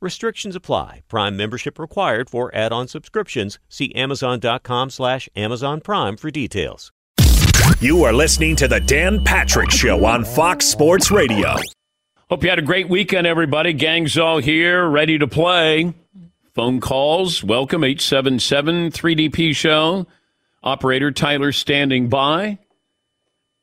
Restrictions apply. Prime membership required for add-on subscriptions. See Amazon.com slash Amazon Prime for details. You are listening to the Dan Patrick Show on Fox Sports Radio. Hope you had a great weekend, everybody. Gang's all here, ready to play. Phone calls, welcome, 877-3DP Show. Operator Tyler standing by.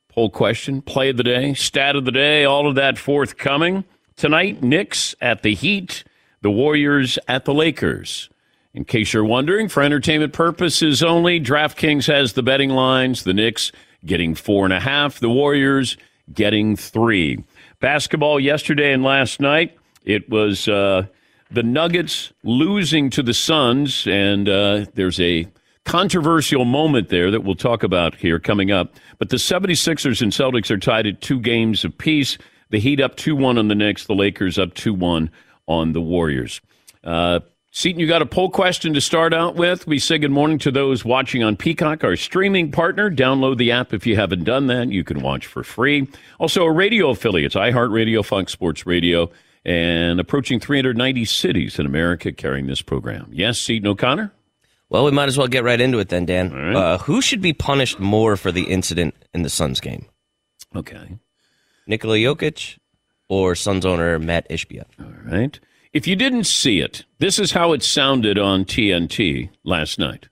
Poll question, play of the day, stat of the day, all of that forthcoming. Tonight, Knicks at the Heat the Warriors at the Lakers. In case you're wondering, for entertainment purposes only, DraftKings has the betting lines. The Knicks getting four and a half, the Warriors getting three. Basketball yesterday and last night, it was uh, the Nuggets losing to the Suns, and uh, there's a controversial moment there that we'll talk about here coming up. But the 76ers and Celtics are tied at two games apiece. The Heat up 2 1 on the Knicks, the Lakers up 2 1 on the Warriors. Uh, Seton, you got a poll question to start out with. We say good morning to those watching on Peacock, our streaming partner. Download the app if you haven't done that. You can watch for free. Also, a radio affiliate, iHeartRadio, Fox Sports Radio, and approaching 390 cities in America carrying this program. Yes, Seton O'Connor? Well, we might as well get right into it then, Dan. Right. Uh, who should be punished more for the incident in the Suns game? Okay. Nikola Jokic or Suns owner Matt Ishbia. All right. If you didn't see it, this is how it sounded on TNT last night.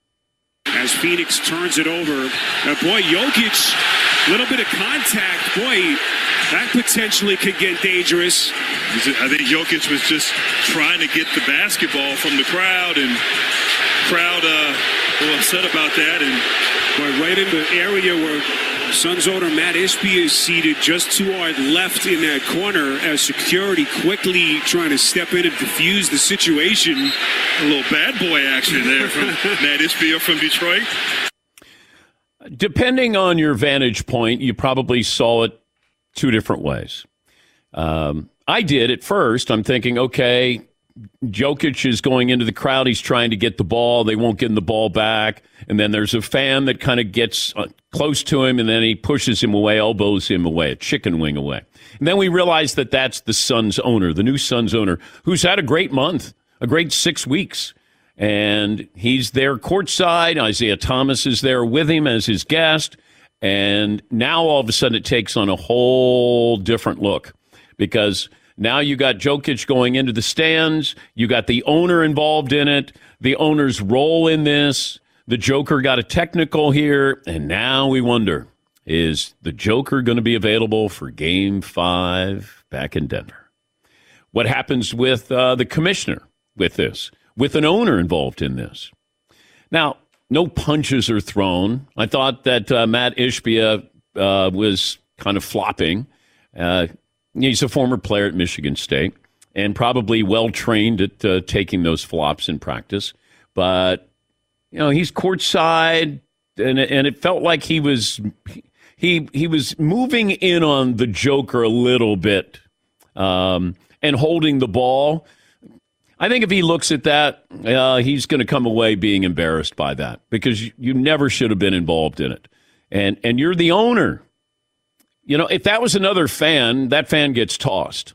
As Phoenix turns it over, now boy, Jokic, a little bit of contact. Boy, that potentially could get dangerous. I think Jokic was just trying to get the basketball from the crowd, and crowd uh, a little upset about that. And boy, right in the area where Suns owner Matt Ishbia is seated just to our left in that corner as security quickly trying to step in and defuse the situation. A little bad boy action there from Matt Ishbia from Detroit. Depending on your vantage point, you probably saw it two different ways. Um, I did at first. I'm thinking, okay, Jokic is going into the crowd. He's trying to get the ball. They won't get the ball back. And then there's a fan that kind of gets uh, close to him and then he pushes him away, elbows him away, a chicken wing away. And then we realize that that's the Suns owner, the new Suns owner, who's had a great month, a great six weeks. And he's there courtside. Isaiah Thomas is there with him as his guest. And now all of a sudden it takes on a whole different look because – now you got Jokic going into the stands. You got the owner involved in it. The owner's role in this. The Joker got a technical here, and now we wonder: Is the Joker going to be available for Game Five back in Denver? What happens with uh, the commissioner with this? With an owner involved in this? Now, no punches are thrown. I thought that uh, Matt Ishbia uh, was kind of flopping. Uh, He's a former player at Michigan State and probably well trained at uh, taking those flops in practice. But you know, he's courtside, and and it felt like he was he he was moving in on the Joker a little bit. Um, and holding the ball. I think if he looks at that, uh, he's going to come away being embarrassed by that because you, you never should have been involved in it. And, and you're the owner. You know, if that was another fan, that fan gets tossed.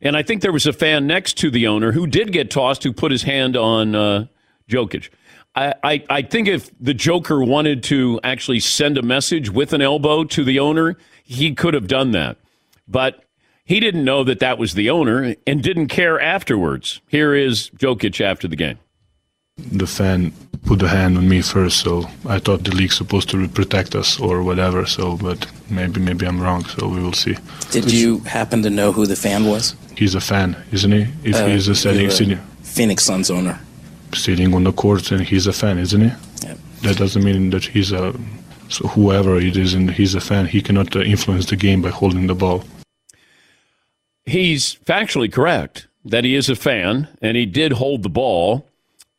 And I think there was a fan next to the owner who did get tossed who put his hand on uh, Jokic. I, I, I think if the Joker wanted to actually send a message with an elbow to the owner, he could have done that. But he didn't know that that was the owner and didn't care afterwards. Here is Jokic after the game. The fan put a hand on me first, so I thought the league's supposed to protect us or whatever. So, but maybe maybe I'm wrong. So we will see. Did you happen to know who the fan was? He's a fan, isn't he? If uh, he's a setting senior. Phoenix Suns owner. Sitting on the court, and he's a fan, isn't he? Yep. That doesn't mean that he's a so whoever it is, and he's a fan. He cannot uh, influence the game by holding the ball. He's factually correct that he is a fan, and he did hold the ball.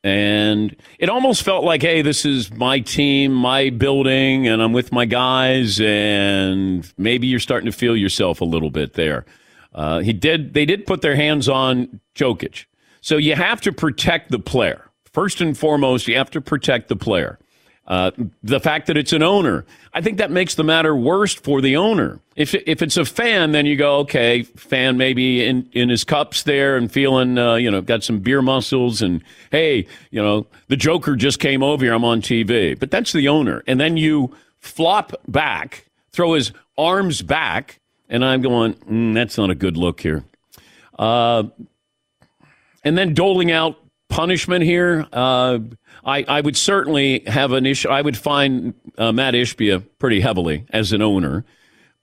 And it almost felt like, hey, this is my team, my building, and I'm with my guys. And maybe you're starting to feel yourself a little bit there. Uh, he did. They did put their hands on Jokic, so you have to protect the player first and foremost. You have to protect the player. Uh, the fact that it's an owner, I think that makes the matter worse for the owner. If if it's a fan, then you go, okay, fan maybe in, in his cups there and feeling, uh, you know, got some beer muscles, and hey, you know, the Joker just came over here. I'm on TV, but that's the owner, and then you flop back, throw his arms back, and I'm going, mm, that's not a good look here. Uh, and then doling out punishment here. Uh, I, I would certainly have an issue. I would find uh, Matt Ishbia pretty heavily as an owner,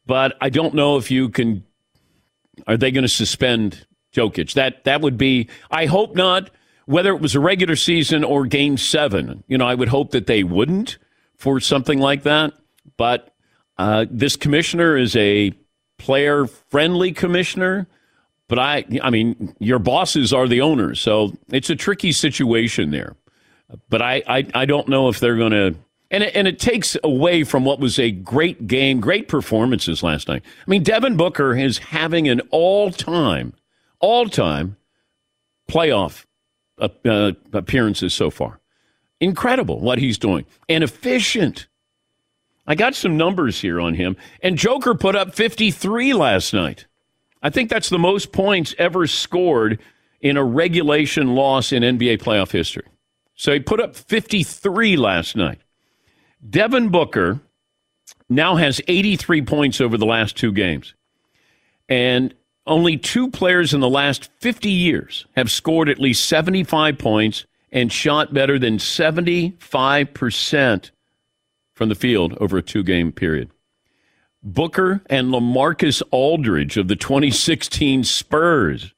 but I don't know if you can. Are they going to suspend Jokic? That that would be. I hope not. Whether it was a regular season or Game Seven, you know, I would hope that they wouldn't for something like that. But uh, this commissioner is a player-friendly commissioner. But I, I mean, your bosses are the owners, so it's a tricky situation there. But I, I, I don't know if they're going to. And it, and it takes away from what was a great game, great performances last night. I mean, Devin Booker is having an all time, all time playoff uh, uh, appearances so far. Incredible what he's doing and efficient. I got some numbers here on him. And Joker put up 53 last night. I think that's the most points ever scored in a regulation loss in NBA playoff history. So he put up 53 last night. Devin Booker now has 83 points over the last two games. And only two players in the last 50 years have scored at least 75 points and shot better than 75% from the field over a two game period. Booker and Lamarcus Aldridge of the 2016 Spurs.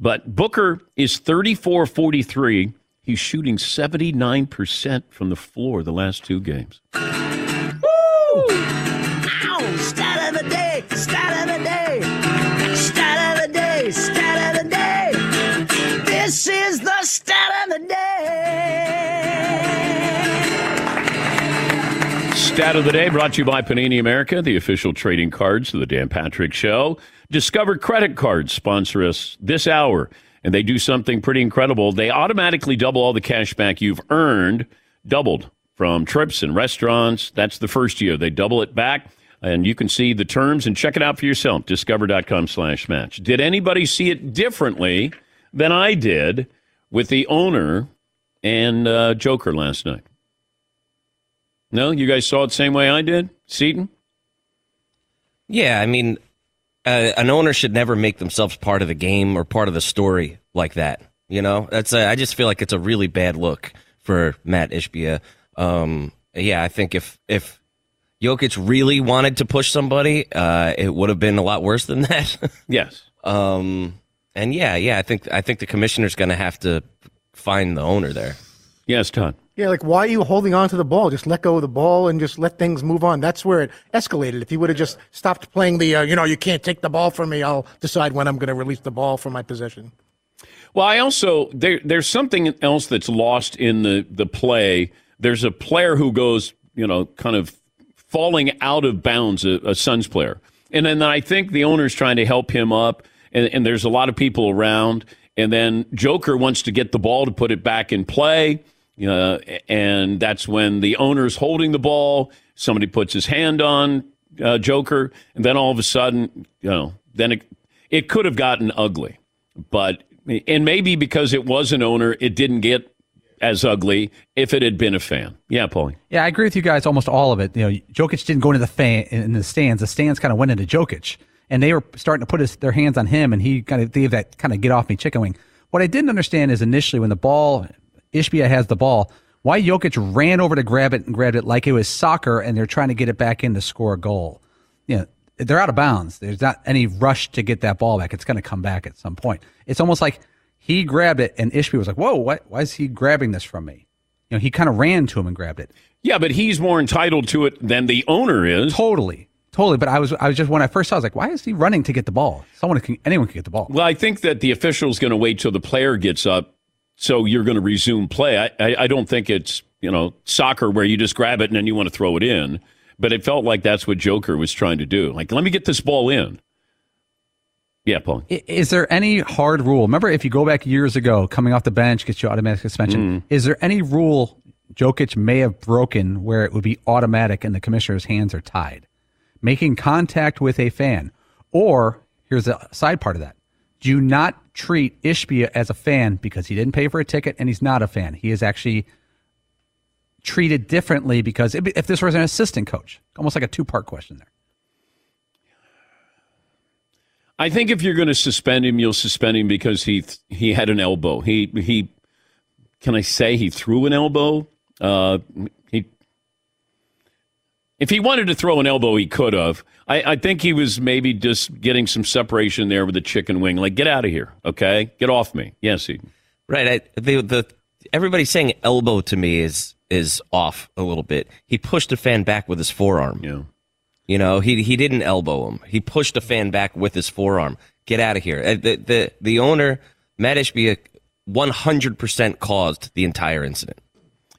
But Booker is 34 43 He's shooting 79% from the floor the last two games. Woo! Ow! Stat of the day! Stat of the day! Stat of the day! Stat of the day! This is the stat of the day! Stat of the day brought to you by Panini America, the official trading cards of the Dan Patrick Show. Discover credit cards sponsor us this hour and they do something pretty incredible. They automatically double all the cash back you've earned, doubled from trips and restaurants. That's the first year. They double it back. And you can see the terms and check it out for yourself. Discover.com slash match. Did anybody see it differently than I did with the owner and uh, Joker last night? No? You guys saw it same way I did? Seton? Yeah, I mean, uh, an owner should never make themselves part of the game or part of the story like that. You know, that's a, I just feel like it's a really bad look for Matt Ishbia. Um, yeah, I think if if Jokic really wanted to push somebody, uh, it would have been a lot worse than that. yes. Um, and yeah, yeah, I think I think the commissioner's going to have to find the owner there. Yes, Todd. Yeah, like why are you holding on to the ball? Just let go of the ball and just let things move on. That's where it escalated. If he would have just stopped playing the, uh, you know, you can't take the ball from me. I'll decide when I'm going to release the ball from my possession. Well, I also there there's something else that's lost in the the play. There's a player who goes, you know, kind of falling out of bounds, a, a Suns player, and then I think the owner's trying to help him up, and, and there's a lot of people around, and then Joker wants to get the ball to put it back in play, uh, and that's when the owner's holding the ball. Somebody puts his hand on uh, Joker, and then all of a sudden, you know, then it, it could have gotten ugly. But and maybe because it was an owner, it didn't get as ugly if it had been a fan. Yeah, Paulie. Yeah, I agree with you guys. Almost all of it. You know, Jokic didn't go into the fan in the stands. The stands kind of went into Jokic, and they were starting to put his, their hands on him, and he kind of gave that kind of get off me chicken wing. What I didn't understand is initially when the ball, Ishbia has the ball, why Jokic ran over to grab it and grabbed it like it was soccer, and they're trying to get it back in to score a goal. You know, they're out of bounds. There's not any rush to get that ball back. It's going to come back at some point. It's almost like he grabbed it, and Ishbia was like, "Whoa, what, why is he grabbing this from me?" You know, he kind of ran to him and grabbed it. Yeah, but he's more entitled to it than the owner is. Totally, totally. But I was, I was just when I first saw, I was like, "Why is he running to get the ball? Someone can, anyone can get the ball." Well, I think that the official's going to wait till the player gets up, so you're going to resume play. I, I, I don't think it's you know soccer where you just grab it and then you want to throw it in. But it felt like that's what Joker was trying to do. Like, let me get this ball in. Yeah, Paul. Is there any hard rule? Remember, if you go back years ago, coming off the bench gets you automatic suspension. Mm. Is there any rule Jokic may have broken where it would be automatic and the commissioner's hands are tied? Making contact with a fan. Or, here's a side part of that. Do not treat Ishbia as a fan because he didn't pay for a ticket and he's not a fan. He is actually treated differently because if this was an assistant coach, almost like a two part question there. I think if you're going to suspend him, you'll suspend him because he he had an elbow. He he can I say he threw an elbow? Uh, he if he wanted to throw an elbow, he could have. I, I think he was maybe just getting some separation there with the chicken wing. Like, get out of here, okay? Get off me. Yes, he. Right. I, the the everybody saying elbow to me is is off a little bit. He pushed a fan back with his forearm. Yeah. You know, he he didn't elbow him. He pushed a fan back with his forearm. Get out of here. Uh, The the the owner, Matt Ishbia, one hundred percent caused the entire incident.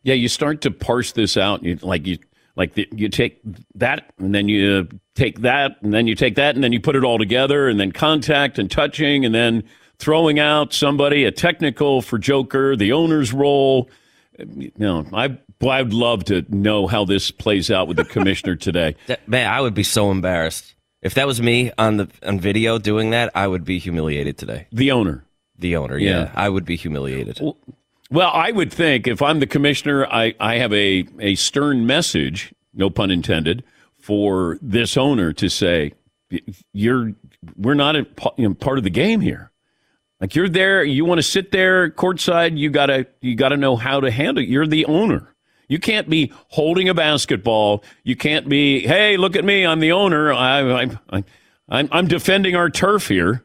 Yeah, you start to parse this out. You like you like the, you take that and then you take that and then you take that and then you put it all together and then contact and touching and then throwing out somebody a technical for Joker, the owner's role. You know, I boy, I'd love to know how this plays out with the commissioner today. That, man, I would be so embarrassed if that was me on the on video doing that. I would be humiliated today. The owner, the owner, yeah, Yeah. I would be humiliated. Well, I would think if I'm the commissioner, I, I have a, a stern message, no pun intended, for this owner to say, you're we're not a, you know, part of the game here. Like you're there, you want to sit there courtside. You gotta you gotta know how to handle. it. You're the owner. You can't be holding a basketball. You can't be, hey, look at me, I'm the owner. I, I, I, I'm I'm defending our turf here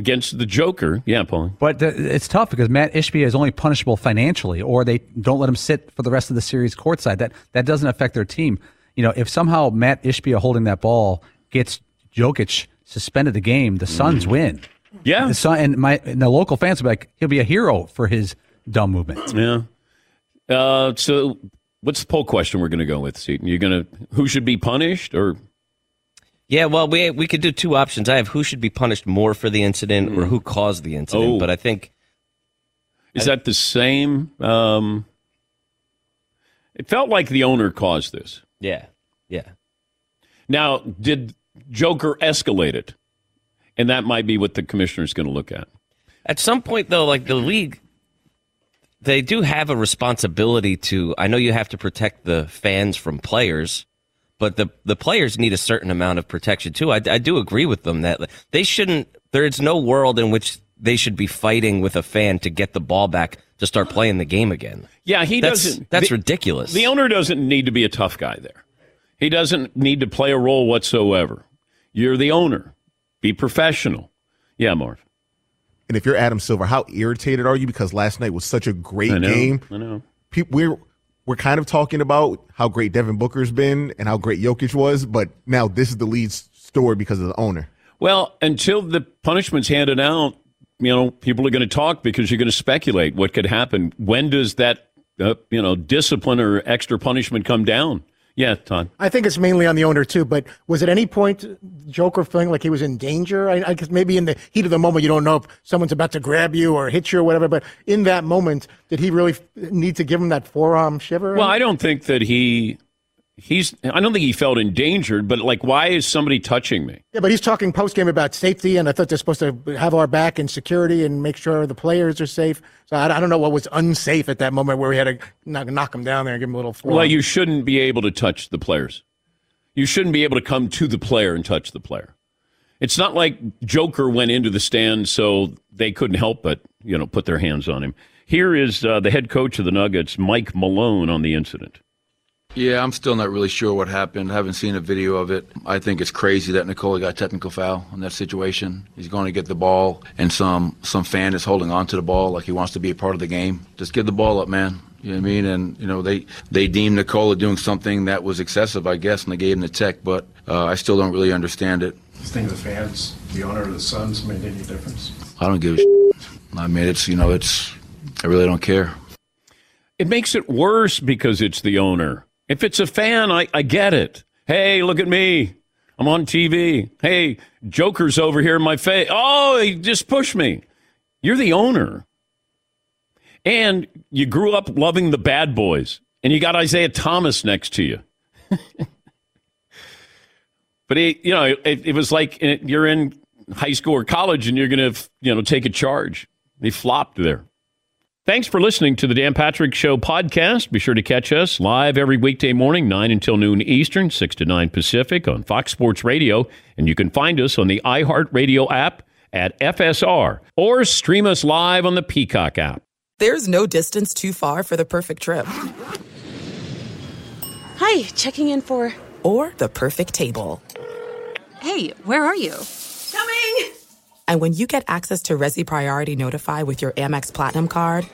against the Joker. Yeah, Paul. But th- it's tough because Matt Ishbia is only punishable financially, or they don't let him sit for the rest of the series courtside. That that doesn't affect their team. You know, if somehow Matt Ishbia holding that ball gets Jokic suspended the game, the Suns win. Yeah, the Sun and my and the local fans will be like, he'll be a hero for his dumb movement. Yeah. Uh, so, what's the poll question we're going to go with? Seton? You're going to who should be punished or Yeah, well, we we could do two options. I have who should be punished more for the incident or who caused the incident. Oh. But I think is that the same? Um, it felt like the owner caused this. yeah, yeah. Now, did Joker escalate it? And that might be what the commissioner's going to look at. At some point, though, like the league, they do have a responsibility to. I know you have to protect the fans from players, but the the players need a certain amount of protection too. I, I do agree with them that they shouldn't. There's no world in which they should be fighting with a fan to get the ball back to start playing the game again. Yeah, he That's- doesn't. that's the- ridiculous. The owner doesn't need to be a tough guy there. He doesn't need to play a role whatsoever. You're the owner. Be professional. Yeah, Marv. And if you're Adam Silver, how irritated are you? Because last night was such a great I know, game. I know. People, we're we're kind of talking about how great Devin Booker's been and how great Jokic was, but now this is the lead story because of the owner. Well, until the punishment's handed out, you know, people are going to talk because you're going to speculate what could happen. When does that, uh, you know, discipline or extra punishment come down? Yeah, Todd. I think it's mainly on the owner too. But was at any point Joker feeling like he was in danger? I, I guess maybe in the heat of the moment, you don't know if someone's about to grab you or hit you or whatever. But in that moment, did he really need to give him that forearm shiver? Well, I don't think that he he's I don't think he felt endangered, but like why is somebody touching me? Yeah, but he's talking post game about safety, and I thought they're supposed to have our back and security and make sure the players are safe. So I, I don't know what was unsafe at that moment where we had to knock, knock him down there and give him a little. Forearm. Well, you shouldn't be able to touch the players. You shouldn't be able to come to the player and touch the player. It's not like Joker went into the stand so they couldn't help but, you know, put their hands on him. Here is uh, the head coach of the Nuggets, Mike Malone, on the incident. Yeah, I'm still not really sure what happened. I haven't seen a video of it. I think it's crazy that Nikola got technical foul in that situation. He's going to get the ball, and some some fan is holding on to the ball like he wants to be a part of the game. Just give the ball up, man. You know what I mean? And you know they they deemed Nikola doing something that was excessive, I guess, and they gave him the tech. But uh, I still don't really understand it. This thing the fans, the owner of the Suns, made any difference? I don't give a shit. I mean, it's you know, it's I really don't care. It makes it worse because it's the owner. If it's a fan, I, I get it. Hey, look at me. I'm on TV. Hey, Joker's over here in my face. Oh, he just pushed me. You're the owner. And you grew up loving the bad boys, and you got Isaiah Thomas next to you. but he, you know, it, it was like you're in high school or college, and you're going to, you know, take a charge. They flopped there. Thanks for listening to the Dan Patrick Show podcast. Be sure to catch us live every weekday morning, 9 until noon Eastern, 6 to 9 Pacific on Fox Sports Radio. And you can find us on the iHeartRadio app at FSR or stream us live on the Peacock app. There's no distance too far for the perfect trip. Hi, checking in for. Or the perfect table. Hey, where are you? Coming! And when you get access to Resy Priority Notify with your Amex Platinum card.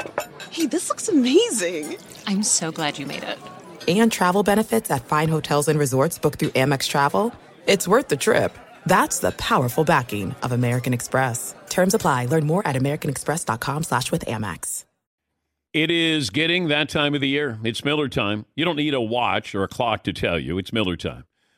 Hey, this looks amazing! I'm so glad you made it. And travel benefits at fine hotels and resorts booked through Amex Travel. It's worth the trip. That's the powerful backing of American Express. Terms apply. Learn more at americanexpress.com slash with Amex. It is getting that time of the year. It's Miller time. You don't need a watch or a clock to tell you. It's Miller time.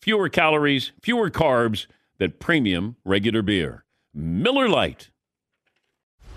fewer calories, fewer carbs than premium regular beer. Miller Lite.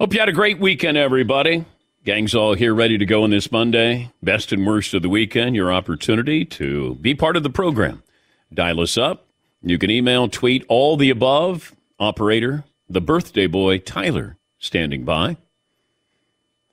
Hope you had a great weekend, everybody. Gang's all here ready to go on this Monday. Best and worst of the weekend, your opportunity to be part of the program. Dial us up. You can email, tweet, all the above. Operator, the birthday boy, Tyler, standing by.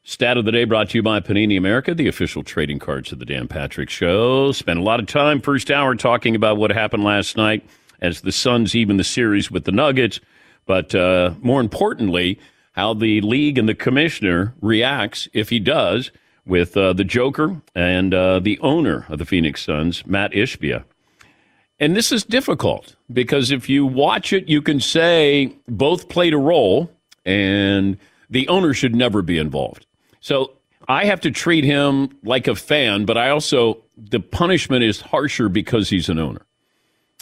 Stat of the day brought to you by Panini America, the official trading cards of the Dan Patrick Show. Spent a lot of time first hour talking about what happened last night as the Suns even the series with the Nuggets. But uh, more importantly, how the league and the commissioner reacts if he does with uh, the Joker and uh, the owner of the Phoenix Suns, Matt Ishbia. And this is difficult because if you watch it, you can say both played a role and the owner should never be involved. So I have to treat him like a fan, but I also, the punishment is harsher because he's an owner.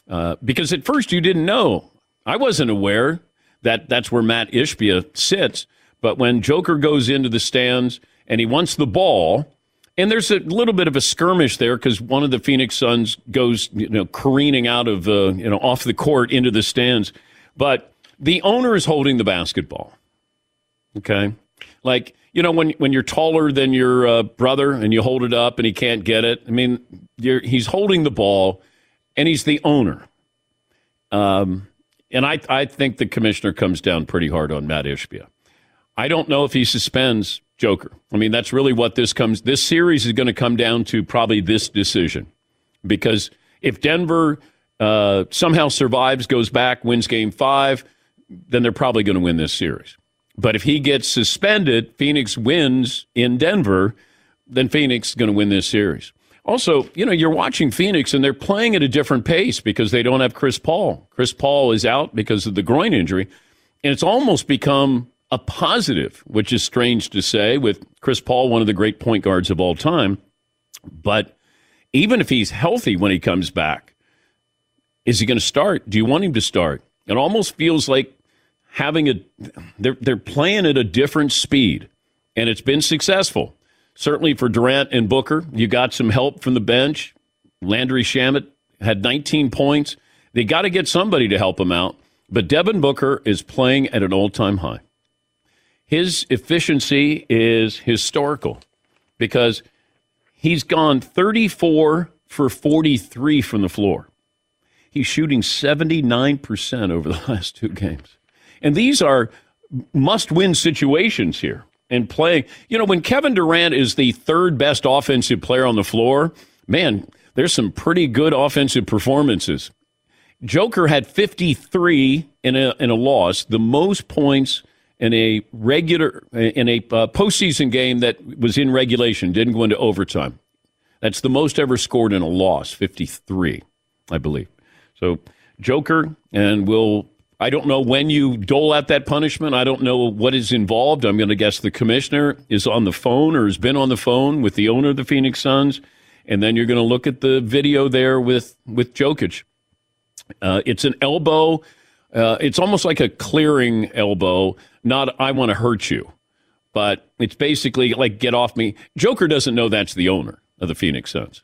Uh, because at first you didn't know. I wasn't aware that that's where Matt Ishbia sits. But when Joker goes into the stands and he wants the ball, and there's a little bit of a skirmish there because one of the Phoenix Suns goes, you know, careening out of the, you know, off the court into the stands. But the owner is holding the basketball. Okay. Like, you know, when, when you're taller than your uh, brother and you hold it up and he can't get it, I mean, he's holding the ball and he's the owner. Um, and I, I think the commissioner comes down pretty hard on Matt Ishbia. I don't know if he suspends Joker. I mean, that's really what this comes. This series is going to come down to probably this decision, because if Denver uh, somehow survives, goes back, wins Game Five, then they're probably going to win this series. But if he gets suspended, Phoenix wins in Denver, then Phoenix is going to win this series. Also, you know, you're watching Phoenix and they're playing at a different pace because they don't have Chris Paul. Chris Paul is out because of the groin injury. And it's almost become a positive, which is strange to say with Chris Paul, one of the great point guards of all time. But even if he's healthy when he comes back, is he going to start? Do you want him to start? It almost feels like having a they're they're playing at a different speed, and it's been successful. Certainly for Durant and Booker, you got some help from the bench. Landry Shamet had 19 points. They got to get somebody to help him out. But Devin Booker is playing at an all time high. His efficiency is historical because he's gone 34 for 43 from the floor. He's shooting 79% over the last two games. And these are must win situations here and playing. You know, when Kevin Durant is the third best offensive player on the floor, man, there's some pretty good offensive performances. Joker had 53 in a in a loss, the most points in a regular in a uh, postseason game that was in regulation, didn't go into overtime. That's the most ever scored in a loss, 53, I believe. So Joker, and we'll I don't know when you dole out that punishment. I don't know what is involved. I'm going to guess the commissioner is on the phone or has been on the phone with the owner of the Phoenix Suns, and then you're going to look at the video there with with Jokic. Uh, it's an elbow. Uh, it's almost like a clearing elbow. Not I want to hurt you, but it's basically like get off me. Joker doesn't know that's the owner of the Phoenix Suns.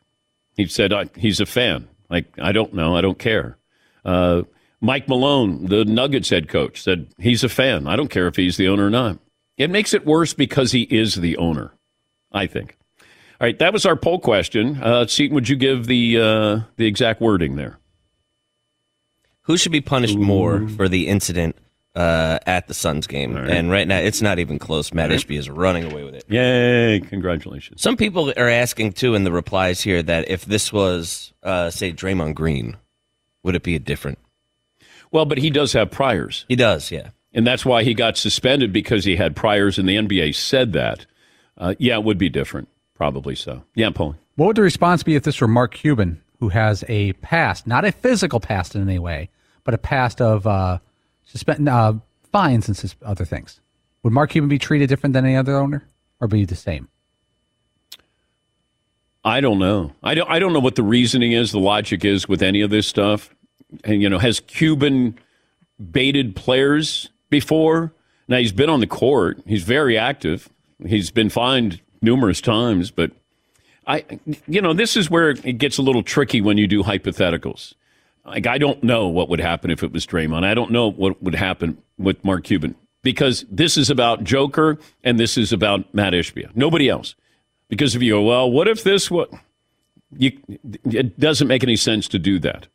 He said he's a fan. Like I don't know. I don't care. Uh, Mike Malone, the Nuggets head coach, said he's a fan. I don't care if he's the owner or not. It makes it worse because he is the owner, I think. All right, that was our poll question. Uh, Seton, would you give the uh, the exact wording there? Who should be punished more for the incident uh, at the Suns game? Right. And right now, it's not even close. Matt Right. Ishbia is running away with it. Yay! Congratulations. Some people are asking too in the replies here that if this was, uh, say, Draymond Green, would it be a different? Well, but he does have priors. He does, yeah. And that's why he got suspended because he had priors, and the NBA said that. Uh, yeah, it would be different. Probably so. Yeah, Paul. What would the response be if this were Mark Cuban, who has a past, not a physical past in any way, but a past of uh, suspend uh, fines and sus- other things? Would Mark Cuban be treated different than any other owner, or be the same? I don't know. I don't. I don't know what the reasoning is, the logic is with any of this stuff. You know, has Cuban baited players before? Now he's been on the court. He's very active. He's been fined numerous times, but I, you know, this is where it gets a little tricky when you do hypotheticals. Like I don't know what would happen if it was Draymond. I don't know what would happen with Mark Cuban because this is about Joker and this is about Matt Ishbia. Nobody else. Because if you go, well, what if this what you it doesn't make any sense to do that.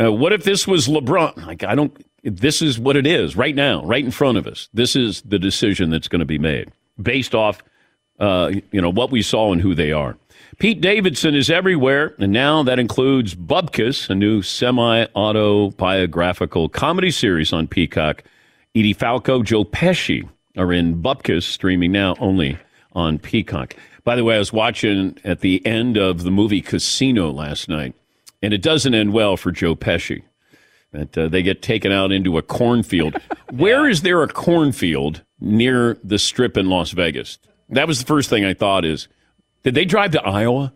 Uh, what if this was LeBron? Like I don't this is what it is right now, right in front of us. This is the decision that's going to be made based off uh, you know what we saw and who they are. Pete Davidson is everywhere, and now that includes Bupkis, a new semi-autobiographical comedy series on Peacock. Edie Falco, Joe Pesci are in Bupkis, streaming now only on Peacock. By the way, I was watching at the end of the movie Casino last night, and it doesn't end well for Joe Pesci. That uh, they get taken out into a cornfield. Where is there a cornfield near the strip in Las Vegas? That was the first thing I thought is, did they drive to Iowa?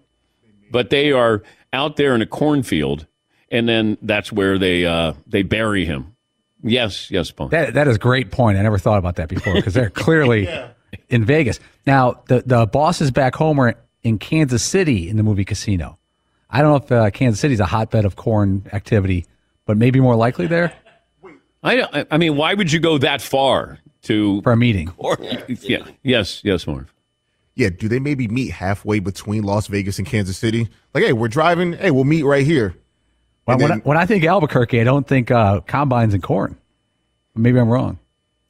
But they are out there in a cornfield, and then that's where they uh, they bury him. Yes, yes, Paul. That that is a great point. I never thought about that before because they're clearly in Vegas. Now the the bosses back home are in Kansas City in the movie Casino. I don't know if uh, Kansas City is a hotbed of corn activity, but maybe more likely there I, I- I mean, why would you go that far to for a meeting. Yeah. Yes. Yes, Marv. Yeah, do they maybe meet halfway between Las Vegas and Kansas City? Like, hey, we're driving. Hey, we'll meet right here. When, And when, then- I, when I think Albuquerque, I don't think uh, combines and corn. Maybe I'm wrong.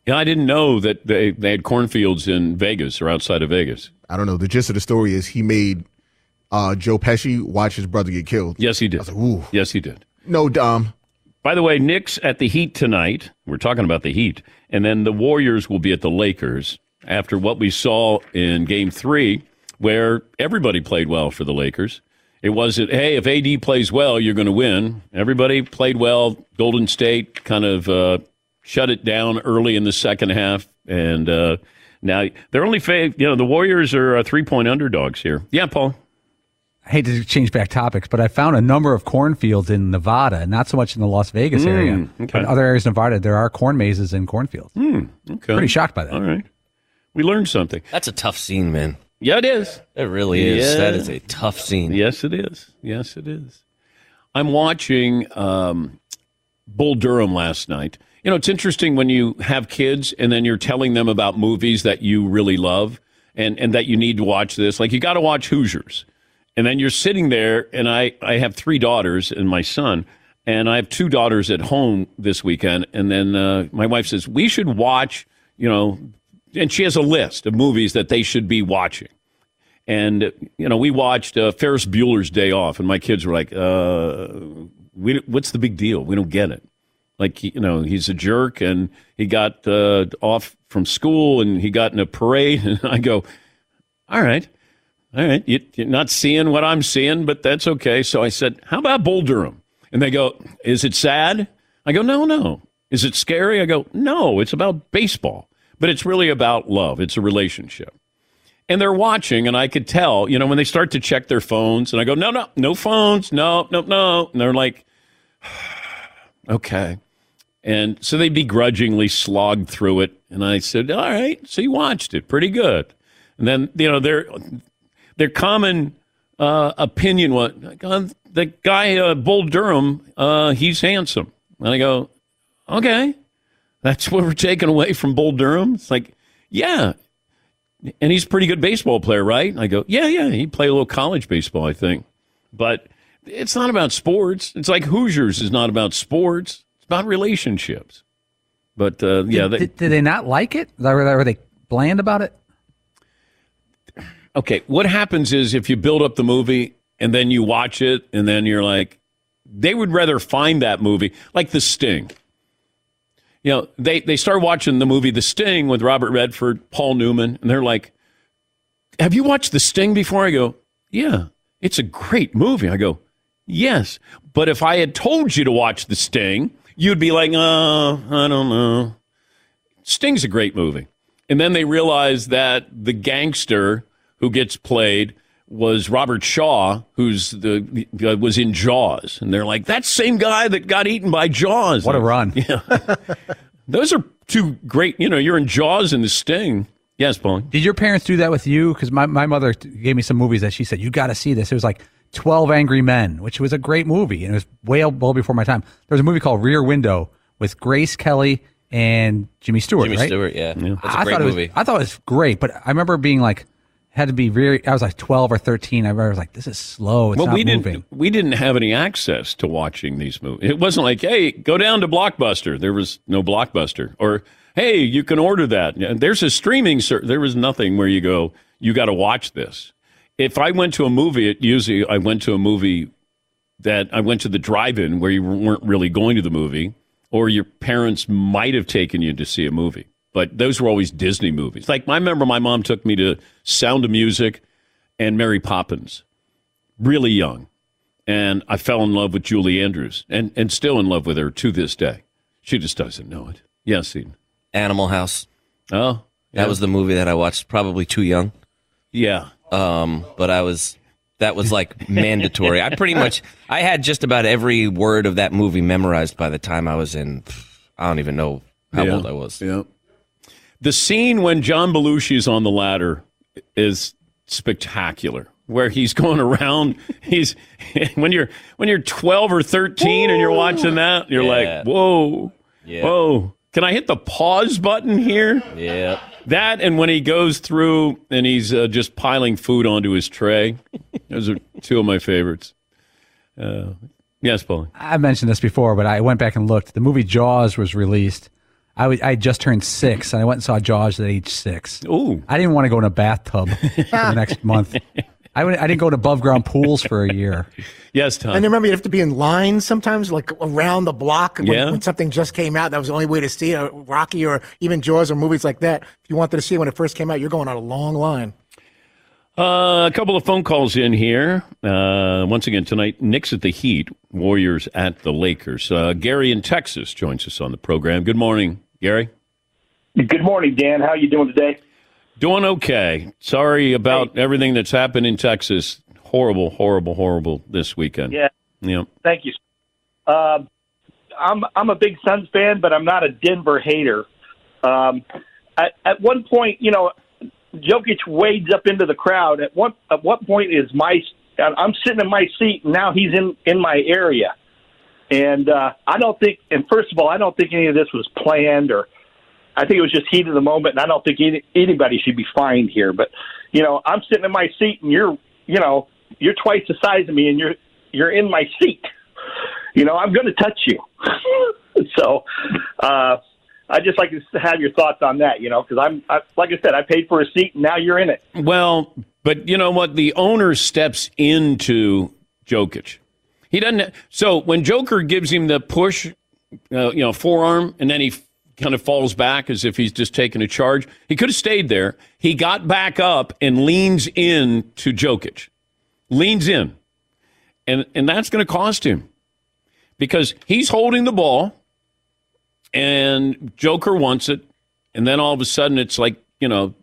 Yeah, I didn't know that they, they had cornfields in Vegas or outside of Vegas. I don't know. The gist of the story is he made uh, Joe Pesci watch his brother get killed. Yes, he did. Yes, he did. No, Dom. By the way, Knicks at the Heat tonight. We're talking about the Heat. And then the Warriors will be at the Lakers after what we saw in game three, where everybody played well for the Lakers. It wasn't, hey, if AD plays well, you're going to win. Everybody played well. Golden State kind of uh, shut it down early in the second half. And uh, now they're only, fa- you know, the Warriors are uh, three point underdogs here. Yeah, Paul. I hate to change back topics, but I found a number of cornfields in Nevada, not so much in the Las Vegas Mm, area, okay. but in other areas of Nevada, there are corn mazes and cornfields. Hmm, okay. Pretty shocked by that. All right. We learned something. That's a tough scene, man. Yeah, it is. It really is. That Yeah. is a tough scene. Yes, it is. Yes, it is. I'm watching um, Bull Durham last night. You know, it's interesting when you have kids and then you're telling them about movies that you really love and, and that you need to watch this. Like, you got to watch Hoosiers. And then you're sitting there, and I, I have three daughters and my son, and I have two daughters at home this weekend. And then uh, my wife says, We should watch, you know, and she has a list of movies that they should be watching. And you know, we watched uh, Ferris Bueller's Day Off, and my kids were like, uh, we, "What's the big deal? We don't get it." Like, you know, he's a jerk, and he got uh, off from school, and he got in a parade, and I go, "All right, all right, you, you're not seeing what I'm seeing, but that's okay." So I said, "How about Bull Durham?" And they go, "Is it sad?" I go, "No, no." Is it scary? I go, "No, it's about baseball." But it's really about love. It's a relationship and they're watching, and I could tell, you know, when they start to check their phones, and I go, no, no, no phones, no, no, no, and they're like, okay, and so they begrudgingly slogged through it, and I said, all right, so you watched it, pretty good, and then you know their their common uh, opinion was the guy uh, Bull Durham, uh, he's handsome, and I go, okay, that's what we're taking away from Bull Durham. It's like, yeah, and he's a pretty good baseball player, right? And I go, yeah, yeah, he played a little college baseball, I think. But it's not about sports. It's like Hoosiers is not about sports. It's about relationships. But uh, yeah, did, they, did, did they not like it? Were they, were they bland about it? Okay. What happens is if you build up the movie and then you watch it and then you're like, they would rather find that movie like The Sting. You know, they they start watching the movie The Sting with Robert Redford, Paul Newman, and they're like, "Have you watched The Sting before?" I go, "Yeah, it's a great movie." I go, "Yes, but if I had told you to watch The Sting, you'd be like, "Oh, I don't know." Sting's a great movie. And then they realize that the gangster who gets played was Robert Shaw, who's the uh, was in Jaws, and they're like, "That same guy that got eaten by Jaws." What a run! Yeah, those are two great. You know, you're in Jaws and The Sting. Yes, Paul. Did your parents do that with you? Because my, my mother gave me some movies that she said, you got to see this. It was like 12 Angry Men, which was a great movie. And it was way well before my time. There was a movie called Rear Window with Grace Kelly and Jimmy Stewart. Jimmy right? Stewart, yeah. That's a I great thought it was. I thought it was great, but I remember being like, had to be very, I was like 12 or 13. I was like, this is slow. It's well, not we moving. didn't we didn't have any access to watching these movies. It wasn't like, hey, go down to Blockbuster. There was no Blockbuster, or hey, you can order that. There's a streaming. Ser- there was nothing where you go, you got to watch this. If I went to a movie, it usually I went to a movie that I went to the drive-in where you weren't really going to the movie, or your parents might have taken you to see a movie. But those were always Disney movies. Like I remember my mom took me to Sound of Music and Mary Poppins, really young, and I fell in love with Julie Andrews, and and still in love with her to this day. She just doesn't know it. Yes, Eden. Animal House. Oh, yeah. That was the movie that I watched probably too young. Yeah. Um, but I was that was like mandatory. I pretty much I had just about every word of that movie memorized by the time I was in I don't even know how Yeah. old I was. Yeah. The scene when John Belushi is on the ladder is spectacular. Where he's going around, he's when you're when you're 12 or 13 and you're watching that, you're Yeah. like, "Whoa, Yeah. whoa! Can I hit the pause button here?" Yeah. That and when he goes through and he's uh, just piling food onto his tray, those are two of my favorites. Uh, yes, Paul. I mentioned this before, but I went back and looked. The movie Jaws was released. I w- I just turned six, and I went and saw Jaws at age six. Ooh. I didn't want to go in a bathtub for the next month. I, went, I didn't go to above ground pools for a year. Yes, Tom. And remember, you have to be in line sometimes, like around the block when, Yeah. when something just came out. That was the only way to see it. Rocky or even Jaws or movies like that. If you wanted to see it when it first came out, you're going on a long line. Uh, a couple of phone calls in here. Uh, once again, tonight, Knicks at the Heat, Warriors at the Lakers. Uh, Gary in Texas joins us on the program. Good morning, Gary. Good morning, Dan. How are you doing today? Doing okay. Sorry about everything that's happened in Texas. Horrible, horrible, horrible this weekend. Yeah. Yeah. Thank you. Uh, I'm I'm a big Suns fan, but I'm not a Denver hater. Um, at, at one point, you know, Jokic wades up into the crowd. At what at what point is my I'm sitting in my seat and now he's in in my area, and uh, I don't think. And first of all, I don't think any of this was planned or. I think it was just heat of the moment, and I don't think any, anybody should be fined here. But you know, I'm sitting in my seat, and you're, you know, you're twice the size of me, and you're you're in my seat. You know, I'm going to touch you. so, uh, I just like to have your thoughts on that. You know, because I'm, I, like I said, I paid for a seat, and now you're in it. Well, but you know what? The owner steps into Jokic. He doesn't. So when Joker gives him the push, uh, you know, forearm, and then he kind of falls back as if he's just taking a charge, he could have stayed there. He got back up and leans in to Jokic, leans in, and and that's going to cost him because he's holding the ball, and Joker wants it, and then all of a sudden it's like you know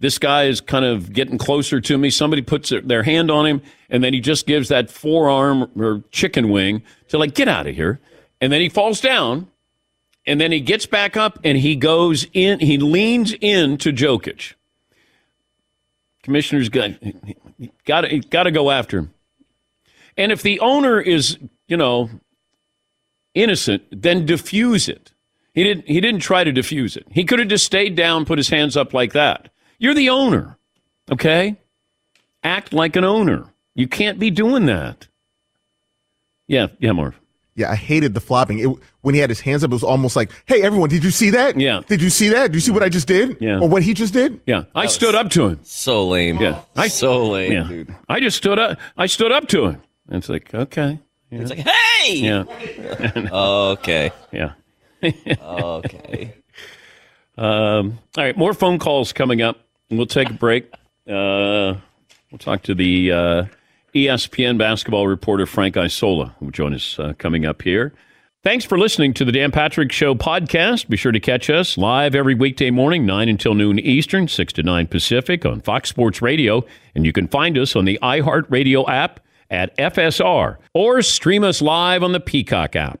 this guy is kind of getting closer to me. Somebody puts their, hand on him, and then he just gives that forearm or chicken wing to like, get out of here. And then he falls down, and then he gets back up and he goes in, he leans in to Jokic. Commissioner's got got got to go after him. And if the owner is, you know, innocent, then diffuse it. He didn't he didn't try to diffuse it. He could have just stayed down, put his hands up like that. You're the owner. Okay? Act like an owner. You can't be doing that. Yeah, yeah, Marv. Yeah, I hated the flopping. It, when he had his hands up, it was almost like, "Hey, everyone, did you see that? Yeah. Did you see that? Did you see what I just did? Yeah. Or what he just did? Yeah, I stood up to him. So lame. Yeah, I so lame, yeah. dude. I just stood up. I stood up to him. And it's like, okay. Yeah. It's like, hey. Yeah. okay. Yeah. okay. Um, all right, more phone calls coming up. We'll take a break. Uh, we'll talk to the uh, ESPN basketball reporter Frank Isola, who will join us uh, coming up here. Thanks for listening to the Dan Patrick Show podcast. Be sure to catch us live every weekday morning, 9 until noon Eastern, 6 to 9 Pacific on Fox Sports Radio. And you can find us on the iHeartRadio app at FSR or stream us live on the Peacock app.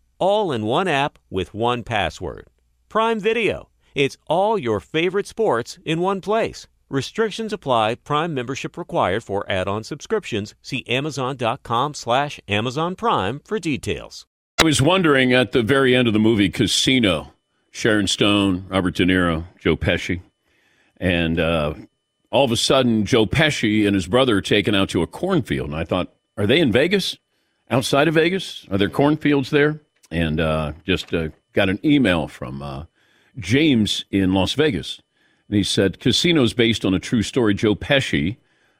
All in one app with one password. Prime Video. It's all your favorite sports in one place. Restrictions apply. Prime membership required for add-on subscriptions. See Amazon.com slash Amazon Prime for details. I was wondering at the very end of the movie Casino, Sharon Stone, Robert De Niro, Joe Pesci, and uh, all of a sudden Joe Pesci and his brother are taken out to a cornfield. And I thought, are they in Vegas? Outside of Vegas? Are there cornfields there? And uh, just uh, got an email from uh, James in Las Vegas. And he said, Casino's based on a true story. Joe Pesci,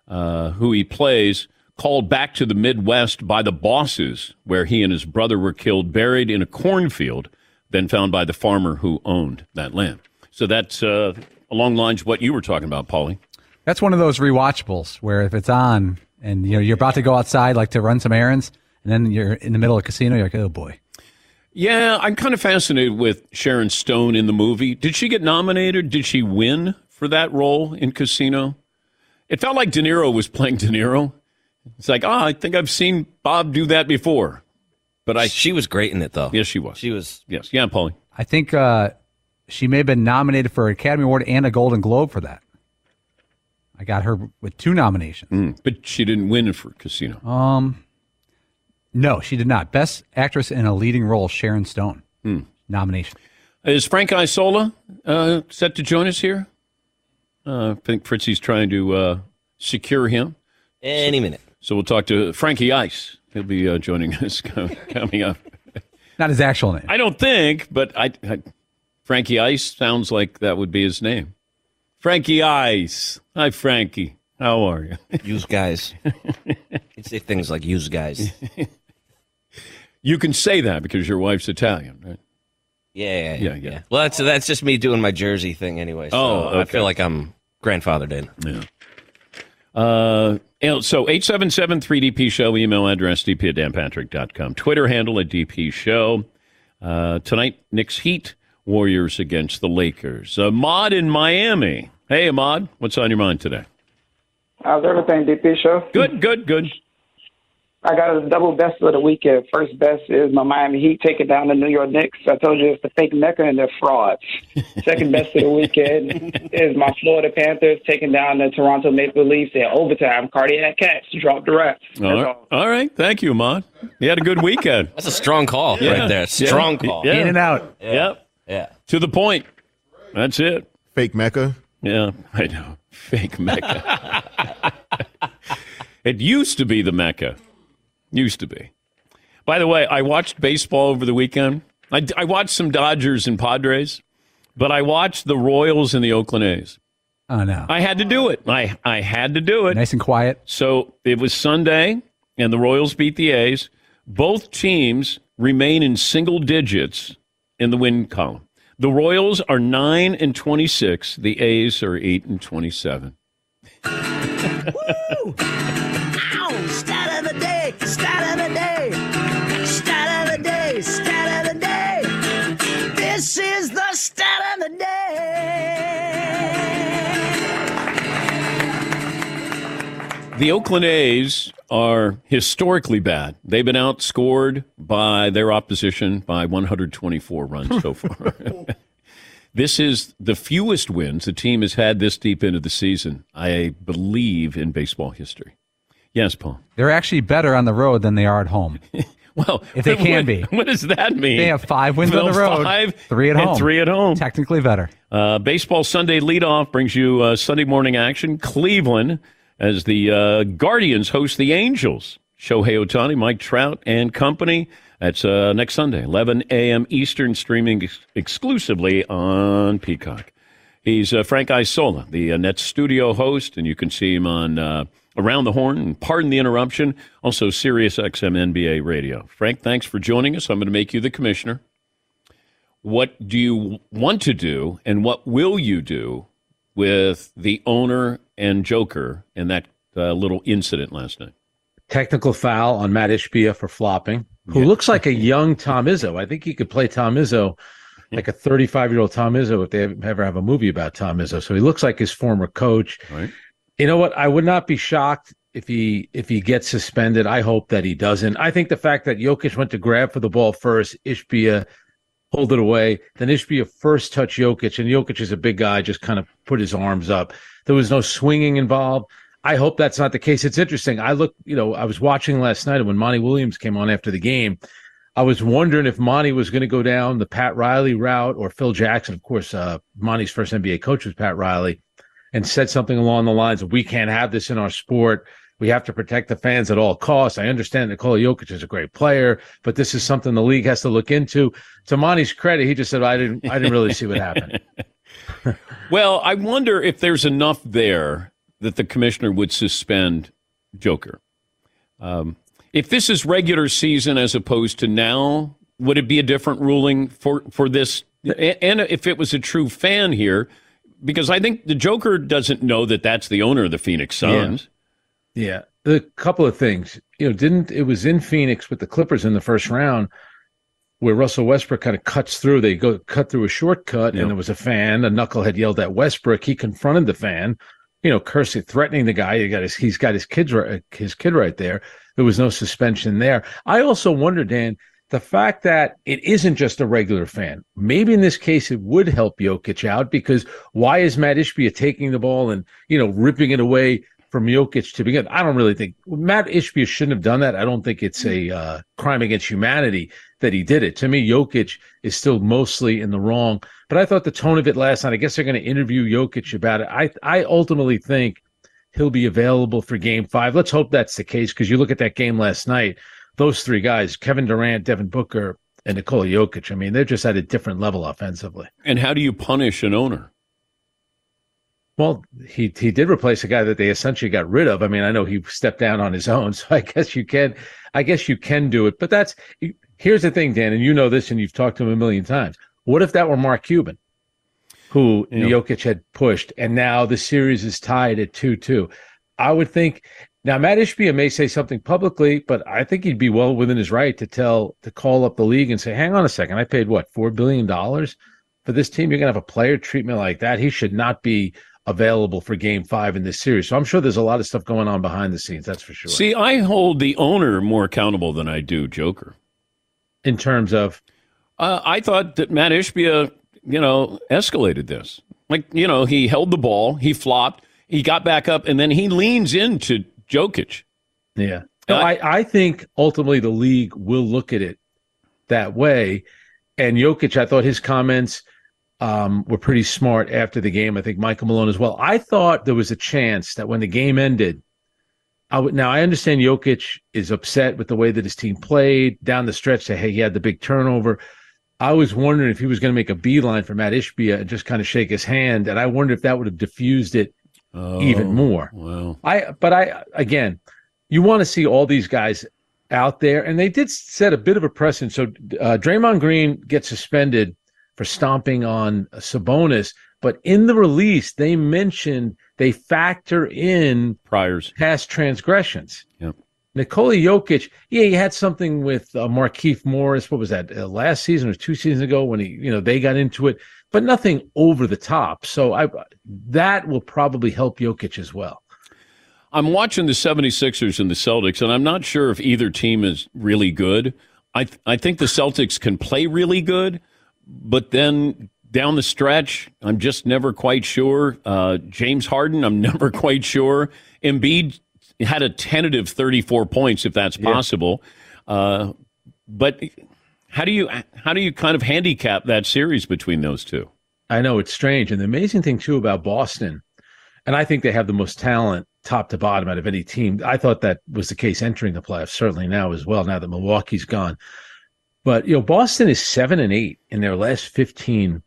uh, who he plays, called back to the Midwest by the bosses, where he and his brother were killed, buried in a cornfield, then found by the farmer who owned that land. So that's uh, along lines what you were talking about, Paulie. That's one of those rewatchables where if it's on and you know you're about to go outside like to run some errands, and then you're in the middle of a casino, you're like, oh boy. Yeah, I'm kind of fascinated with Sharon Stone in the movie. Did she get nominated? Did she win for that role in Casino? It felt like De Niro was playing De Niro. It's like, oh, I think I've seen Bob do that before. But I, she was great in it, though. Yes, she was. She was. Yes, yeah, Paulie. I think uh, she may have been nominated for an Academy Award and a Golden Globe for that. I got her with two nominations. Mm, but she didn't win for Casino. Um, no, she did not. Best actress in a leading role, Sharon Stone. Hmm. Nomination. Is Frank Isola uh, set to join us here? Uh, I think Fritzy's trying to uh, secure him. Any so, minute. So we'll talk to Frankie Ice. He'll be uh, joining us coming up. Not his actual name. I don't think, but I, I, Frankie Ice sounds like that would be his name. Frankie Ice. Hi, Frankie. How are you? Use guys. you say things like use guys. you can say that because your wife's Italian, right? Yeah, yeah, Yeah, yeah. yeah. Well, that's that's just me doing my Jersey thing anyway. So Oh, I feel like I'm grandfathered in. Yeah. Uh, so 877-3DP show, email address dp at danpatrick.com, Twitter handle at DP show. Uh, tonight, Knicks Heat, Warriors against the Lakers. Ahmad in Miami. Hey, Ahmad, what's on your mind today? How's everything, DP show? Good, good, good. I got a double best of the weekend. First best is my Miami Heat taking down the New York Knicks. I told you it's the fake Mecca and they're frauds. Second best of the weekend is my Florida Panthers taking down the Toronto Maple Leafs in overtime. Cardiac Cats dropped the rats. That's All right. all right. Thank you, Ahmad. You had a good weekend. That's a strong call right there. Strong call. Yeah. In and out. Yep. Yeah. To the point. That's it. Fake Mecca. Yeah, I know. Fake Mecca. it used to be the Mecca. Used to be. By the way, I watched baseball over the weekend. I, I watched some Dodgers and Padres, but I watched the Royals and the Oakland A's. Oh no. I had to do it. I, I had to do it. Nice and quiet. So it was Sunday, and the Royals beat the A's. Both teams remain in single digits in the win column. The Royals are 9 and 26. The A's are 8 and 27. Ow! The Oakland A's are historically bad. They've been outscored by their opposition by 124 runs so far. this is the fewest wins the team has had this deep into the season, I believe, in baseball history. Yes, Paul. They're actually better on the road than they are at home. well, if they can what, be. What does that mean? They have five wins Well, on the road, five three at and home. three at home. Technically better. Uh, Baseball Sunday leadoff brings you uh, Sunday morning action. Cleveland as the uh, Guardians host the Angels. Shohei Ohtani, Mike Trout, and company. That's uh, next Sunday, 11 a.m. Eastern, streaming ex- exclusively on Peacock. He's uh, Frank Isola, the uh, Nets studio host, and you can see him on uh, Around the Horn and Pardon the Interruption, also Sirius XM NBA Radio. Frank, thanks for joining us. I'm going to make you the commissioner. What do you want to do, and what will you do with the owner and Joker in that uh, little incident last night? Technical foul on Matt Ishbia for flopping, who looks like a young Tom Izzo. I think he could play Tom Izzo, like a 35 year old Tom Izzo, if they ever have a movie about Tom Izzo. So he looks like his former coach. Right. You know what? I would not be shocked if he if he gets suspended. I hope that he doesn't. I think the fact that Jokic went to grab for the ball first, Ishbia hold it away, then it should be a first touch Jokic, and Jokic is a big guy, just kind of put his arms up. There was no swinging involved. I hope that's not the case. It's interesting. I look, you know, I was watching last night when Monty Williams came on after the game. I was wondering if Monty was going to go down the Pat Riley route or Phil Jackson. Of course, uh, Monty's first NBA coach was Pat Riley and said something along the lines of, we can't have this in our sport. We have to protect the fans at all costs. I understand Nikola Jokic is a great player, but this is something the league has to look into. To Monty's credit, he just said, I didn't, I didn't really see what happened. Well, I wonder if there's enough there that the commissioner would suspend Joker. Um, if this is regular season as opposed to now, would it be a different ruling for for this? And if it was a true fan here, because I think the Joker doesn't know that that's the owner of the Phoenix Suns. Yeah. A couple of things. You know, didn't it was in Phoenix with the Clippers in the first round where Russell Westbrook kind of cuts through. They go cut through a shortcut, Yeah. and there was a fan. A knucklehead yelled at Westbrook. He confronted the fan, you know, cursing, threatening the guy. He got his, he's got his kids, his kid right there. There was no suspension there. I also wonder, Dan, the fact that it isn't just a regular fan. Maybe in this case, it would help Jokic out because why is Matt Ishbia taking the ball and you know ripping it away from Jokic to begin? I don't really think Matt Ishbia shouldn't have done that. I don't think it's a uh, crime against humanity that he did it. To me, Jokic is still mostly in the wrong. But I thought the tone of it last night. I guess they're going to interview Jokic about it. I I ultimately think he'll be available for Game Five. Let's hope that's the case because you look at that game last night. Those three guys, Kevin Durant, Devin Booker, and Nikola Jokic. I mean, they're just at a different level offensively. And how do you punish an owner? Well, he he did replace a guy that they essentially got rid of. I mean, I know he stepped down on his own, so I guess you can, I guess you can do it. But that's here's the thing, Dan, and you know this, and you've talked to him a million times. What if that were Mark Cuban, who Yeah. Jokic had pushed, and now the series is tied at two two? I would think now Matt Ishbia may say something publicly, but I think he'd be well within his right to tell to call up the league and say, "Hang on a second, I paid what four billion dollars for this team. You're gonna have a player treatment like that. He should not be." Available for game five in this series. So I'm sure there's a lot of stuff going on behind the scenes. That's for sure. See, I hold the owner more accountable than I do Joker. In terms of, uh, I thought that Matt Ishbia, you know, escalated this. Like, you know, he held the ball, he flopped, he got back up, and then he leans into Jokic. Yeah. No, I, I think ultimately the league will look at it that way. And Jokic, I thought his comments um, were pretty smart after the game. I think Michael Malone as well. I thought there was a chance that when the game ended, I would now I understand Jokic is upset with the way that his team played down the stretch. Say, hey, he had the big turnover. I was wondering if he was going to make a beeline for Matt Ishbia and just kind of shake his hand, and I wondered if that would have diffused it even more. Wow. I but I again, you want to see all these guys out there, and they did set a bit of a precedent. So uh, Draymond Green gets suspended for stomping on Sabonis. But in the release, they mentioned they factor in priors, past transgressions. Yep. Nikola Jokic, yeah, he had something with uh, Markieff Morris. What was that? Uh, last season or two seasons ago when he, you know, they got into it, but nothing over the top. So I that will probably help Jokic as well. I'm watching the 76ers and the Celtics, and I'm not sure if either team is really good. I th- I think the Celtics can play really good, but then down the stretch, I'm just never quite sure. Uh, James Harden, I'm never quite sure. Embiid had a tentative 34 points, if that's possible. Yeah. Uh, but how do you how do you kind of handicap that series between those two? I know it's strange, and the amazing thing too about Boston, and I think they have the most talent top to bottom out of any team. I thought that was the case entering the playoffs, certainly now as well. Now that Milwaukee's gone, but you know Boston is seven and eight in their last fifteen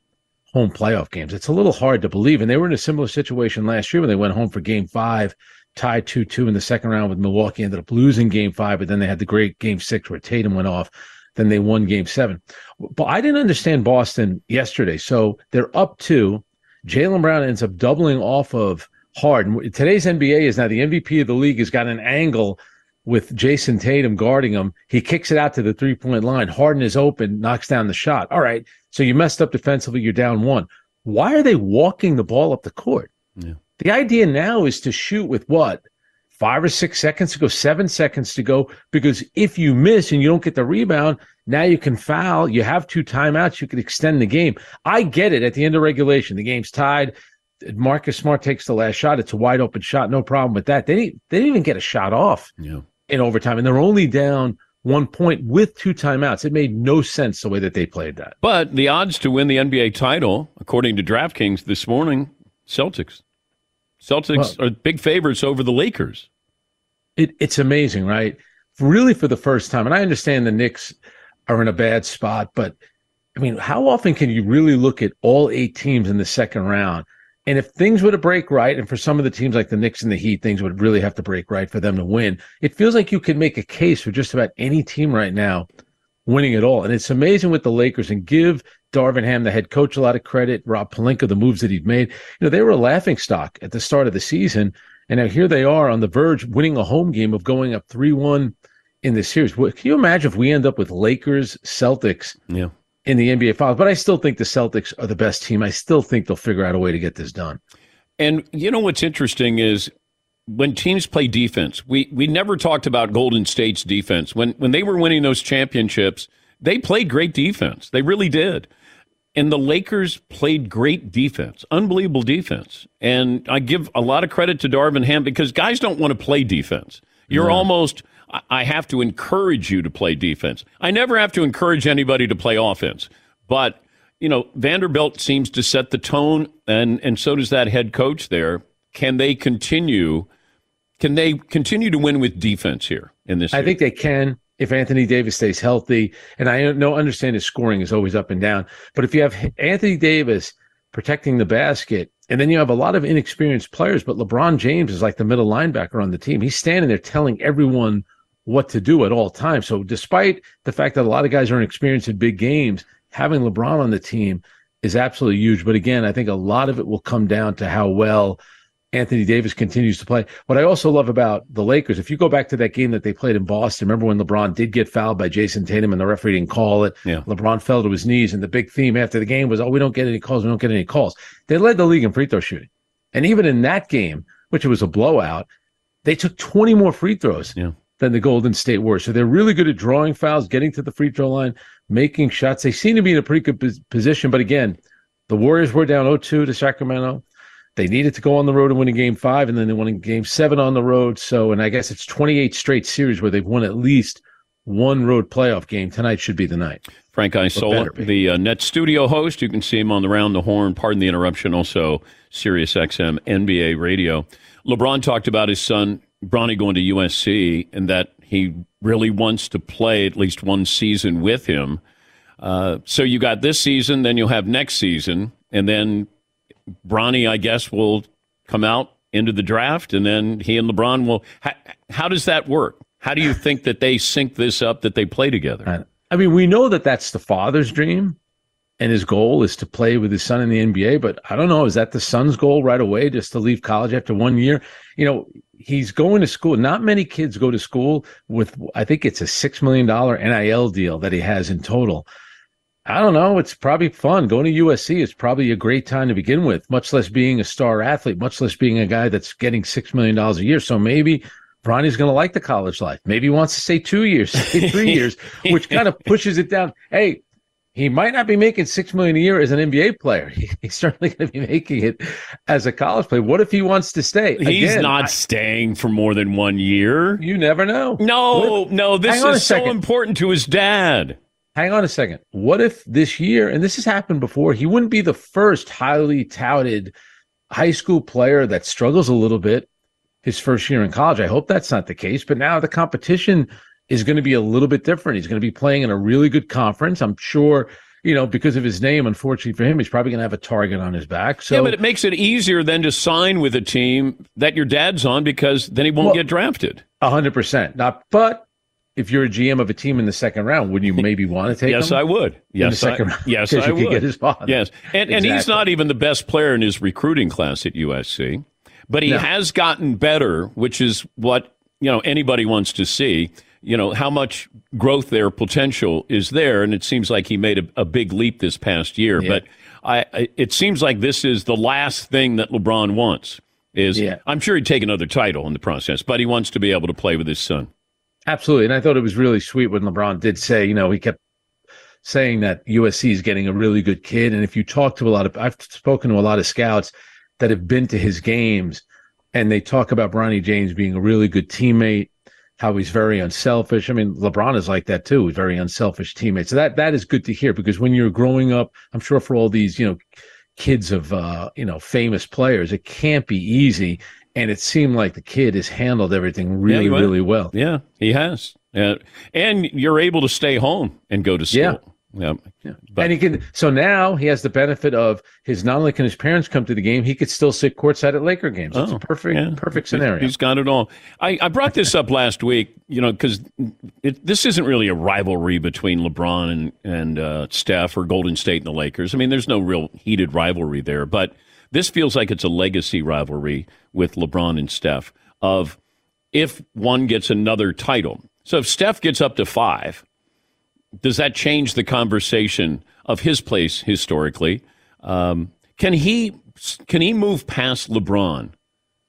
home playoff games. It's a little hard to believe, and they were in a similar situation last year when they went home for Game Five tied 2 2 in the second round with Milwaukee, ended up losing game five, but then they had the great game six where Tatum went off. Then they won game seven. But I didn't understand Boston yesterday. So they're up two. Jaylen Brown ends up doubling off of Harden. Today's NBA is now the MVP of the league has got an angle with Jayson Tatum guarding him. He kicks it out to the three point line. Harden is open, knocks down the shot. All right. So you messed up defensively. You're down one. Why are they walking the ball up the court? Yeah. The idea now is to shoot with what? Five or six seconds to go, seven seconds to go. Because if you miss and you don't get the rebound, now you can foul. You have two timeouts. You can extend the game. I get it at the end of regulation. The game's tied. Marcus Smart takes the last shot. It's a wide open shot. No problem with that. They didn't, they didn't even get a shot off yeah. In overtime. And they're only down one point with two timeouts. It made no sense the way that they played that. But the odds to win the NBA title, according to DraftKings this morning, Celtics. Celtics well, are big favorites over the Lakers. It, it's amazing, right? Really, for the first time, and I understand the Knicks are in a bad spot, but I mean, how often can you really look at all eight teams in the second round? And if things were to break right, and for some of the teams like the Knicks and the Heat, things would really have to break right for them to win. It feels like you could make a case for just about any team right now winning it all. And it's amazing with the Lakers and give Darvin Ham, the head coach, a lot of credit. Rob Pelinka, the moves that he'd made. You know, they were a laughing stock at the start of the season. And now here they are on the verge, winning a home game of going up 3 1 in this series. Can you imagine if we end up with Lakers, Celtics yeah. In the NBA Finals? But I still think the Celtics are the best team. I still think they'll figure out a way to get this done. And you know what's interesting is when teams play defense, we, we never talked about Golden State's defense. When when they were winning those championships, they played great defense. They really did. And the Lakers played great defense, unbelievable defense. And I give a lot of credit to Darvin Ham because guys don't want to play defense. You're almost, I have to encourage you to play defense. I never have to encourage anybody to play offense. But, you know, Vanderbilt seems to set the tone, and, and so does that head coach there. Can they continue? Can they continue to win with defense here in this? I think they can if Anthony Davis stays healthy. And I know understand his scoring is always up and down, but if you have Anthony Davis protecting the basket, and then you have a lot of inexperienced players, but LeBron James is like the middle linebacker on the team. He's standing there telling everyone what to do at all times. So despite the fact that a lot of guys are inexperienced in big games, having LeBron on the team is absolutely huge. But again, I think a lot of it will come down to how well Anthony Davis continues to play. What I also love about the Lakers, if you go back to that game that they played in Boston, remember when LeBron did get fouled by Jayson Tatum and the referee didn't call it? Yeah. LeBron fell to his knees, and the big theme after the game was, oh, we don't get any calls. We don't get any calls. They led the league in free throw shooting. And even in that game, which it was a blowout, they took 20 more free throws yeah. Than the Golden State were. So they're really good at drawing fouls, getting to the free throw line, making shots. They seem to be in a pretty good position. But again, the Warriors were down 0 2 to Sacramento. They needed to go on the road and win a game five, and then they won a game seven on the road. So, and I guess it's 28 straight series where they've won at least one road playoff game. Tonight should be the night. Frank Isola, the uh, Net Studio host. You can see him on the Round the Horn. Pardon the interruption. Also, Sirius XM NBA Radio. LeBron talked about his son Bronny going to USC and that he really wants to play at least one season with him. Uh, so you got this season, then you'll have next season, and then Bronny, I guess, will come out into the draft, and then he and LeBron will. How, how does that work? How do you think that they sync this up, that they play together? I mean, we know that that's the father's dream, and his goal is to play with his son in the NBA. But I don't know, is that the son's goal right away, just to leave college after one year? You know, he's going to school. Not many kids go to school with, I think it's a $6 million NIL deal that he has in total. I don't know. It's probably fun. Going to USC is probably a great time to begin with, much less being a star athlete, much less being a guy that's getting $6 million a year. So maybe Bronny's going to like the college life. Maybe he wants to stay two years, stay three years, which kind of pushes it down. Hey, he might not be making six million a year as an NBA player. He, he's certainly going to be making it as a college player. What if he wants to stay? He's Again, not I- staying for more than one year. You never know. No, if- no, this Hang on a is so important to his dad. Hang on a second. What if this year, and this has happened before, he wouldn't be the first highly touted high school player that struggles a little bit his first year in college. I hope that's not the case, but now the competition is going to be a little bit different. He's going to be playing in a really good conference. I'm sure, you know, because of his name, unfortunately for him, he's probably going to have a target on his back. So yeah, but it makes it easier then to sign with a team that your dad's on because then he won't Well- get drafted. A hundred percent. Not, but if you're a GM of a team in the second round, wouldn't you maybe want to take yes, him? I would. Yes, I, round? yes, I you would. could get his father. Yes, and and he's not even the best player in his recruiting class at USC, but he No. has gotten better, which is what you know anybody wants to see. You know how much growth there potential is there, and it seems like he made a, a big leap this past year. Yeah. But I, I, it seems like this is the last thing that LeBron wants. Is Yeah. I'm sure he'd take another title in the process, but he wants to be able to play with his son. Absolutely. And I thought it was really sweet when LeBron did say, you know, he kept saying that USC is getting a really good kid. And if you talk to a lot of, I've spoken to a lot of scouts that have been to his games and they talk about Bronny James being a really good teammate, how he's very unselfish. I mean, LeBron is like that too. He's very unselfish teammate. So that, that is good to hear because when you're growing up, I'm sure for all these, you know, kids of, uh, you know, famous players, it can't be easy. And it seemed like the kid has handled everything really, went. really well. Yeah, he has. Uh, and you're able to stay home and go to school. Yeah. Yeah. and he can. So now he has the benefit of his. Not only can his parents come to the game, he could still sit courtside at Laker games. It's Oh, a perfect, yeah. perfect scenario. He's got it all. I, I brought this up last week, you know, because this isn't really a rivalry between LeBron and and uh, Steph or Golden State and the Lakers. I mean, there's no real heated rivalry there, but this feels like it's a legacy rivalry with LeBron and Steph. Of if one gets another title, so if Steph gets up to five, does that change the conversation of his place historically? Um, can he can he move past LeBron?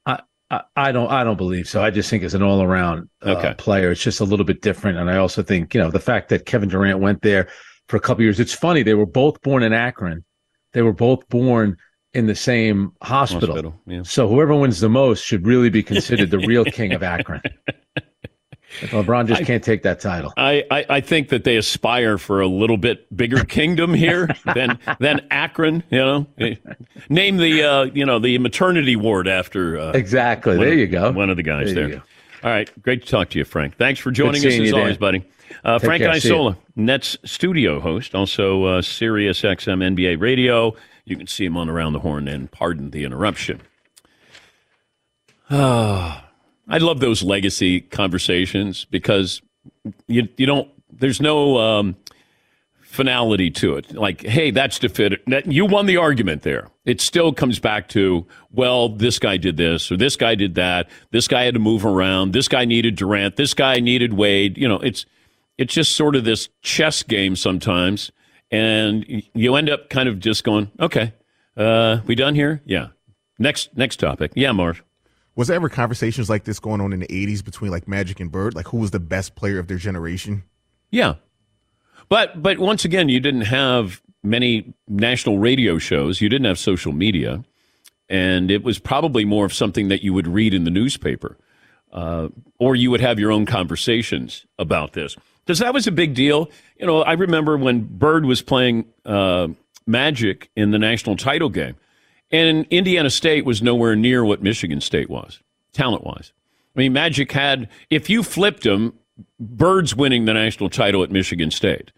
I, I, I don't. I don't believe so. I just think as an all around uh, Okay. player, it's just a little bit different. And I also think you know the fact that Kevin Durant went there for a couple years. It's funny they were both born in Akron. They were both born in the same hospital. Hospital, yeah. So whoever wins the most should really be considered the real king of Akron. LeBron just can't take that title. I, I, I think that they aspire for a little bit bigger kingdom here than than Akron. You know, name the uh, you know the maternity ward after uh, Exactly. There of- you go. One of the guys There there. All right, great to talk to you, Frank. Thanks for joining us as you, Dan. buddy. Uh, Frank care. Isola, Nets studio host, also uh, Sirius XM NBA Radio. You can see him on Around the Horn. And pardon the interruption. Ah, I love those legacy conversations because you you don't. There's no um, finality to it. Like, hey, that's defeated. You won the argument there. It still comes back to, well, this guy did this or this guy did that. This guy had to move around. This guy needed Durant. This guy needed Wade. You know, it's it's just sort of this chess game sometimes, and you end up kind of just going, okay, uh, we done here? Yeah. Next next topic. Yeah, Marv. Was there ever conversations like this going on in the 80s between like Magic and Bird? Like who was the best player of their generation? Yeah. But but once again, you didn't have many national radio shows. You didn't have social media, and it was probably more of something that you would read in the newspaper, uh, or you would have your own conversations about this. Because that was a big deal. You know, I remember when Bird was playing uh, Magic in the national title game, and Indiana State was nowhere near what Michigan State was, talent wise. I mean, Magic had, if you flipped him, Bird's winning the national title at Michigan State.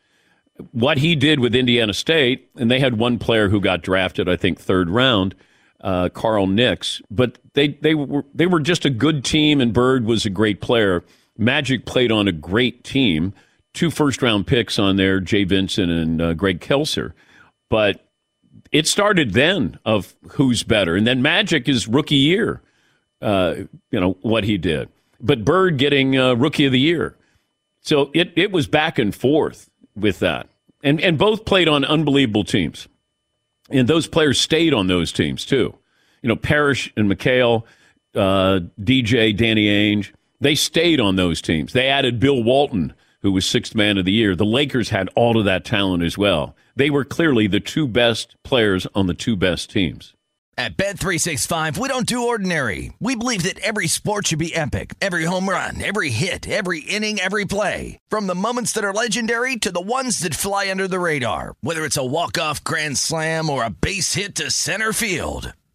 What he did with Indiana State, and they had one player who got drafted, I think, third round, uh, Carl Nicks, but they, they, were, they were just a good team, and Bird was a great player. Magic played on a great team, two first round picks on there, Jay Vincent and uh, Greg Kelser. But it started then of who's better. And then Magic is rookie year, uh, you know, what he did. But Bird getting uh, rookie of the year. So it, it was back and forth with that. And, and both played on unbelievable teams. And those players stayed on those teams too. You know, Parrish and McHale, uh, DJ, Danny Ainge, they stayed on those teams. They added Bill Walton, who was sixth man of the year. The Lakers had all of that talent as well. They were clearly the two best players on the two best teams. At Bet365, we don't do ordinary. We believe that every sport should be epic. Every home run, every hit, every inning, every play. From the moments that are legendary to the ones that fly under the radar. Whether it's a walk-off grand slam or a base hit to center field.